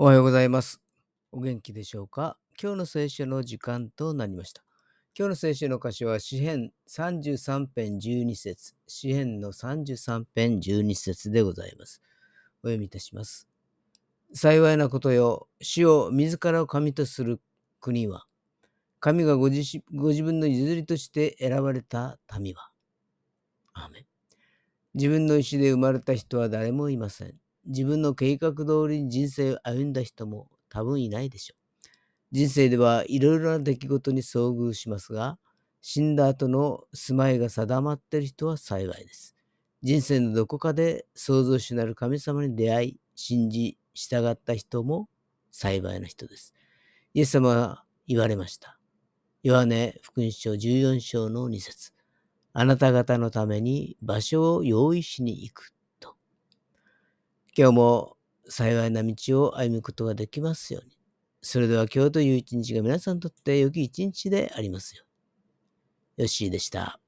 おはようございます。お元気でしょうか？今日の聖書の時間となりました。今日の聖書の箇所は詩編33編12節詩編の33編12節でございます。お読みいたします。幸いなことよ、主を自らを神とする国は、神がご自ご自分の譲りとして選ばれた民は。アーメン自分の意思で生まれた人は誰もいません。自分の計画通りに人生を歩んだ人も多分いないでしょう。人生ではいろいろな出来事に遭遇しますが、死んだ後の住まいが定まっている人は幸いです。人生のどこかで創造主なる神様に出会い、信じ、従った人も幸いな人です。イエス様は言われました。ヨハネ福音書14章の2節あなた方のために場所を用意しに行く。今日も幸いな道を歩むことができますように。それでは今日という一日が皆さんにとって良き一日でありますように。よッしーでした。